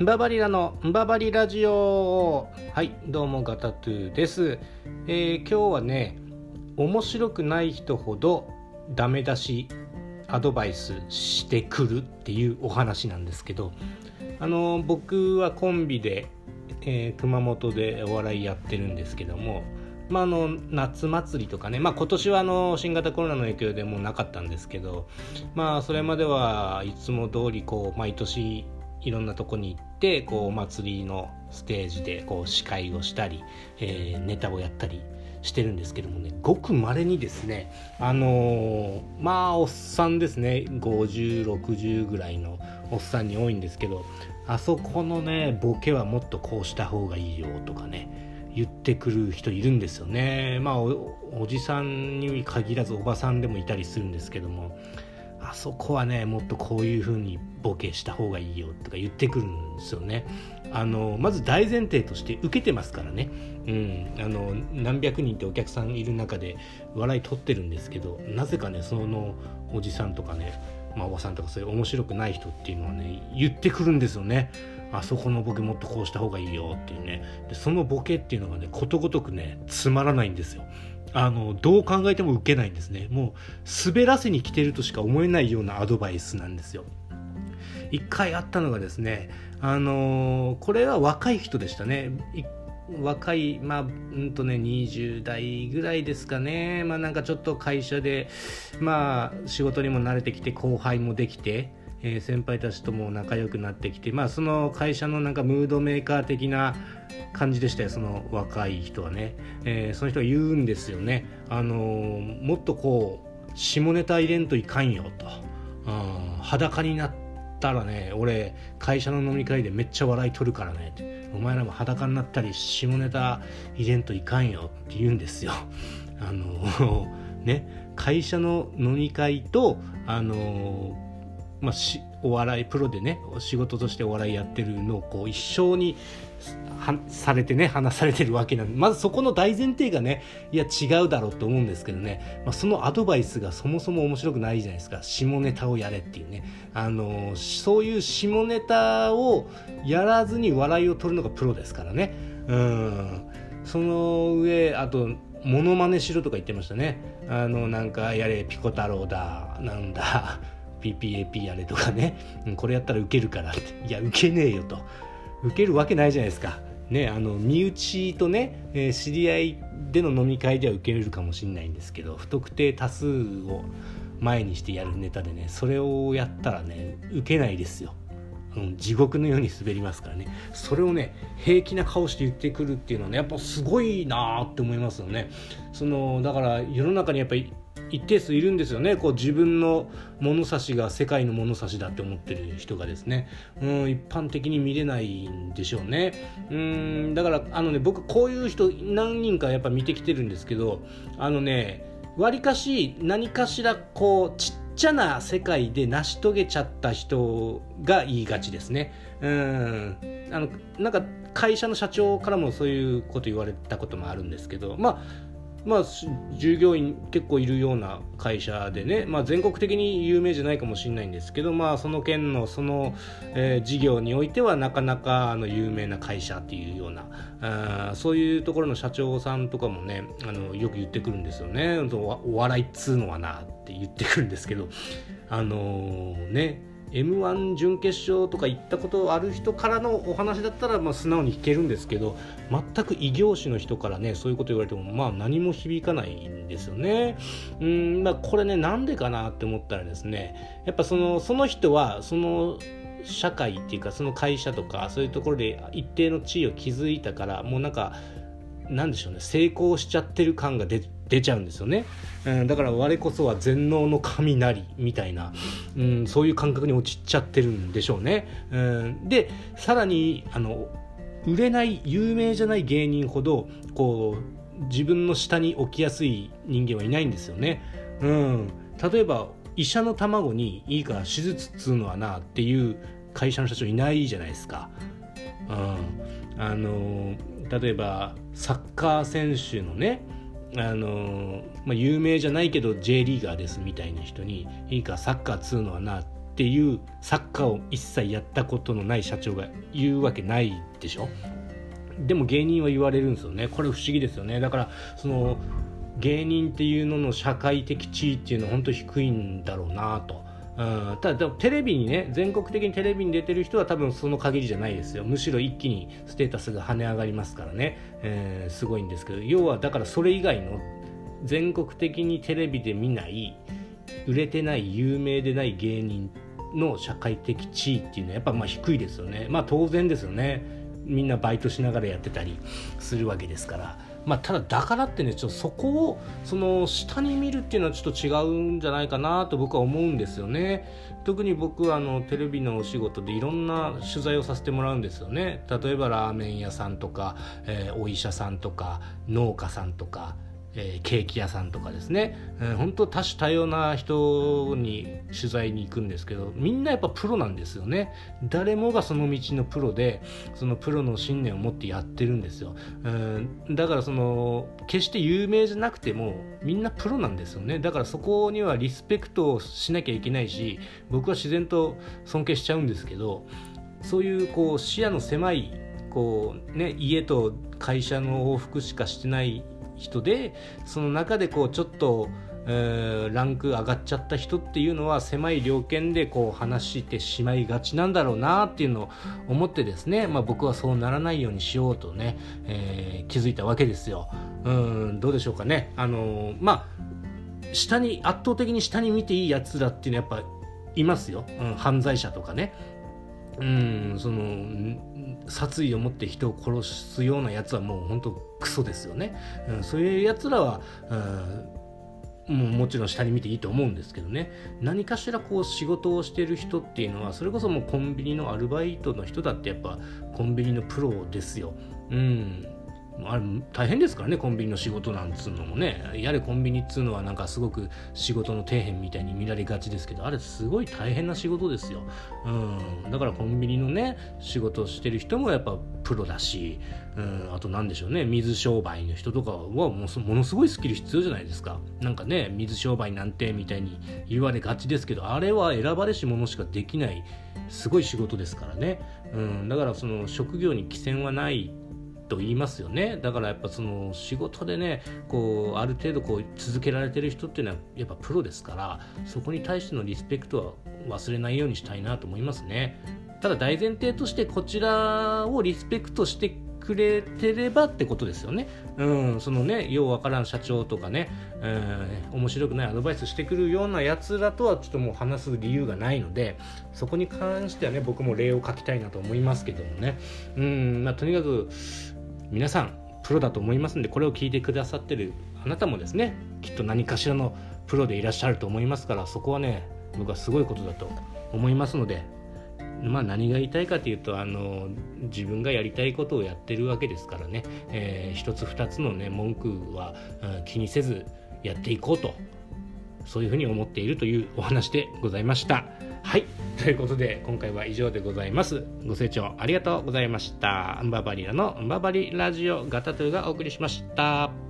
ババリラのババリラジオはいどうもガタトゥーです、えー今日はね面白くない人ほどダメ出しアドバイスしてくるっていうお話なんですけどあの僕はコンビで、えー熊本でお笑いやってるんですけどもまあ、あの夏祭りとかね、まあ、今年はあの新型コロナの影響でもうなかったんですけど、まあ、それまではいつも通りこう毎年いろんなとこに行ってこうお祭りのステージでこう司会をしたり、えーネタをやったりしてるんですけどもねごくまれにですねあのーまあおっさんですね。5060ぐらいのおっさんに多いんですけどあそこのねボケはもっとこうした方がいいよとかね言ってくる人いるんですよね。まあおおじさんに限らずおばさんでもいたりするんですけどもあそこはねもっとこういう風にボケした方がいいよとか言ってくるんですよね。あのまず大前提として受けてますからね、うん、あの何百人ってお客さんいる中で笑い取ってるんですけどなぜかねそのおじさんとかねまあ、おばさんとかそういう面白くない人っていうのはね言ってくるんですよね。あそこのボケもっとこうした方がいいよっていうね。でそのボケっていうのがねことごとくねつまらないんですよ。あのどう考えても受けないんですね。もう滑らせに来てるとしか思えないようなアドバイスなんですよ。一回あったのがですねあのこれは若い人でしたね。若いまあうんとね20代ぐらいですかね。まあなんかちょっと会社でまあ仕事にも慣れてきて後輩もできて、えー先輩たちとも仲良くなってきてまあその会社のなんかムードメーカー的な感じでしたよその若い人はね、えーその人が言うんですよね。あのーもっとこう下ネタ入れんといかんよと、うん裸になったらね俺会社の飲み会でめっちゃ笑い取るからね。ってお前らも裸になったり下ネタ入れんといかんよって言うんですよ。あのね会社の飲み会とあのまあ、しお笑いプロでね仕事としてお笑いやってるのをこう一生にされてね話されてるわけなんでまずそこの大前提がねいや違うだろうと思うんですけどね、まあ、そのアドバイスがそもそも面白くないじゃないですか。下ネタをやれっていうね。あのそういう下ネタをやらずに笑いを取るのがプロですからね。うん。その上あとモノマネしろとか言ってましたね。あのなんかやれピコ太郎だなんだ。PPAP やれとかね、うんこれやったらウケるからって。いやウケねえよと。ウケるわけないじゃないですか。ねあの身内とね、えー知り合いでの飲み会ではウケるかもしれないんですけど不特定多数を前にしてやるネタでねそれをやったらねウケないですよ。うん、地獄のように滑りますからね。それをね平気な顔して言ってくるっていうのはねやっぱすごいなーって思いますよね。そのだから世の中にやっぱり一定数いるんですよね。こう自分の物差しが世界の物差しだって思ってる人がですね、うん、一般的に見れないんでしょうね。うんだからあのね僕こういう人何人かやっぱ見てきてるんですけどあのねわりかし何かしらこうちっちゃな世界で成し遂げちゃった人が言いがちですね。うんあのなんか会社の社長からもそういうこと言われたこともあるんですけどまあまあ、従業員結構いるような会社でね、まあ、全国的に有名じゃないかもしれないんですけど、まあ、その県のその、えー事業においてはなかなかあの有名な会社っていうようなあそういうところの社長さんとかもねあのよく言ってくるんですよねおお笑いっつうのはなって言ってくるんですけどあのーね m 1準決勝とか行ったことある人からのお話だったらまあ素直に聞けるんですけど全く異業種の人からねそういうこと言われてもまあ何も響かないんですよね。うんまあこれねなんでかなって思ったらですねやっぱそのその人はその社会っていうかその会社とかそういうところで一定の地位を築いたからもうなんかなんでしょうね成功しちゃってる感が出て出ちゃうんですよね、うん、だから我こそは全能の雷みたいな、うん、そういう感覚に陥っちゃってるんでしょうね、うん、でさらにあの売れない有名じゃない芸人ほどこう自分の下に置きやすい人間はいないんですよね、うん、例えば医者の卵にいいから手術っつうのはなっていう会社の社長いないじゃないですか、うん、あの例えばサッカー選手のねあのまあ、有名じゃないけど J リーガーですみたいな人にいいかサッカーっつうのはなっていうサッカーを一切やったことのない社長が言うわけないでしょでも芸人は言われるんですよねこれ不思議ですよねだからその芸人っていうのの社会的地位っていうのは本当低いんだろうなと。うん、ただテレビにね全国的にテレビに出てる人は多分その限りじゃないですよ。むしろ一気にステータスが跳ね上がりますからね、えー、すごいんですけど。要はだからそれ以外の全国的にテレビで見ない売れてない有名でない芸人の社会的地位っていうのはやっぱまあ低いですよね。まあ当然ですよね。みんなバイトしながらやってたりするわけですから。まあ、ただだからってねちょっとそこをその下に見るっていうのはちょっと違うんじゃないかなと僕は思うんですよね。特に僕はあのテレビのお仕事でいろんな取材をさせてもらうんですよね。例えばラーメン屋さんとか、えー、お医者さんとか農家さんとか。えー、ケーキ屋さんとかですね、えー、本当多種多様な人に取材に行くんですけどみんなやっぱプロなんですよね。誰もがその道のプロでそのプロの信念を持ってやってるんですよ、うん、だからその決して有名じゃなくてもみんなプロなんですよね。だからそこにはリスペクトをしなきゃいけないし僕は自然と尊敬しちゃうんですけどそういうこう視野の狭いこうね家と会社の往復しかしてない人でその中でこうちょっと、えー、ランク上がっちゃった人っていうのは狭い猟犬でこう話してしまいがちなんだろうなっていうのを思ってですね、まあ、僕はそうならないようにしようとね、えー、気づいたわけですよ。うんどうでしょうかね。あのー、まあ下に圧倒的に下に見ていいやつらっていうのはやっぱいますよ、うん、犯罪者とかね。うんその殺意を持って人を殺すようなやつはもう本当クソですよね、うん、そういうやつらは、うん、もうもちろん下に見ていいと思うんですけどね。何かしらこう仕事をしてる人っていうのはそれこそもうコンビニのアルバイトの人だってやっぱコンビニのプロですよ。うん。あれ大変ですからねコンビニの仕事なんつうのもね。やれコンビニっつうのはなんかすごく仕事の底辺みたいに見られがちですけどあれすごい大変な仕事ですよ、うん、だからコンビニのね仕事をしてる人もやっぱプロだし、うん、あと何でしょうね水商売の人とかはものすごいスキル必要じゃないですか。なんかね水商売なんてみたいに言われがちですけどあれは選ばれし者しかできないすごい仕事ですからね、うん、だからその職業に寄せはないと言いますよねだからやっぱその仕事でねこうある程度こう続けられてる人っていうのはやっぱプロですからそこに対してのリスペクトは忘れないようにしたいなと思いますねただ大前提としてこちらをリスペクトしてくれてればってことですよね。うん、そのね、ようわからん社長とかね、うん、面白くないアドバイスしてくるようなやつらとはちょっともう話す理由がないので、そこに関してはね、僕も礼を書きたいなと思いますけどもね。うん、まあ、とにかく、皆さんプロだと思いますんでこれを聞いてくださってるあなたもですねきっと何かしらのプロでいらっしゃると思いますからそこはね僕はすごいことだと思いますのでまあ何が言いたいかというとあの自分がやりたいことをやってるわけですからね、えー、一つ二つのね文句は、うん、気にせずやっていこうとそういうふうに思っているというお話でございました。はい。ということで、今回は以上でございます。ご清聴ありがとうございました。ンババリラのンババリラジオガタトゥがお送りしました。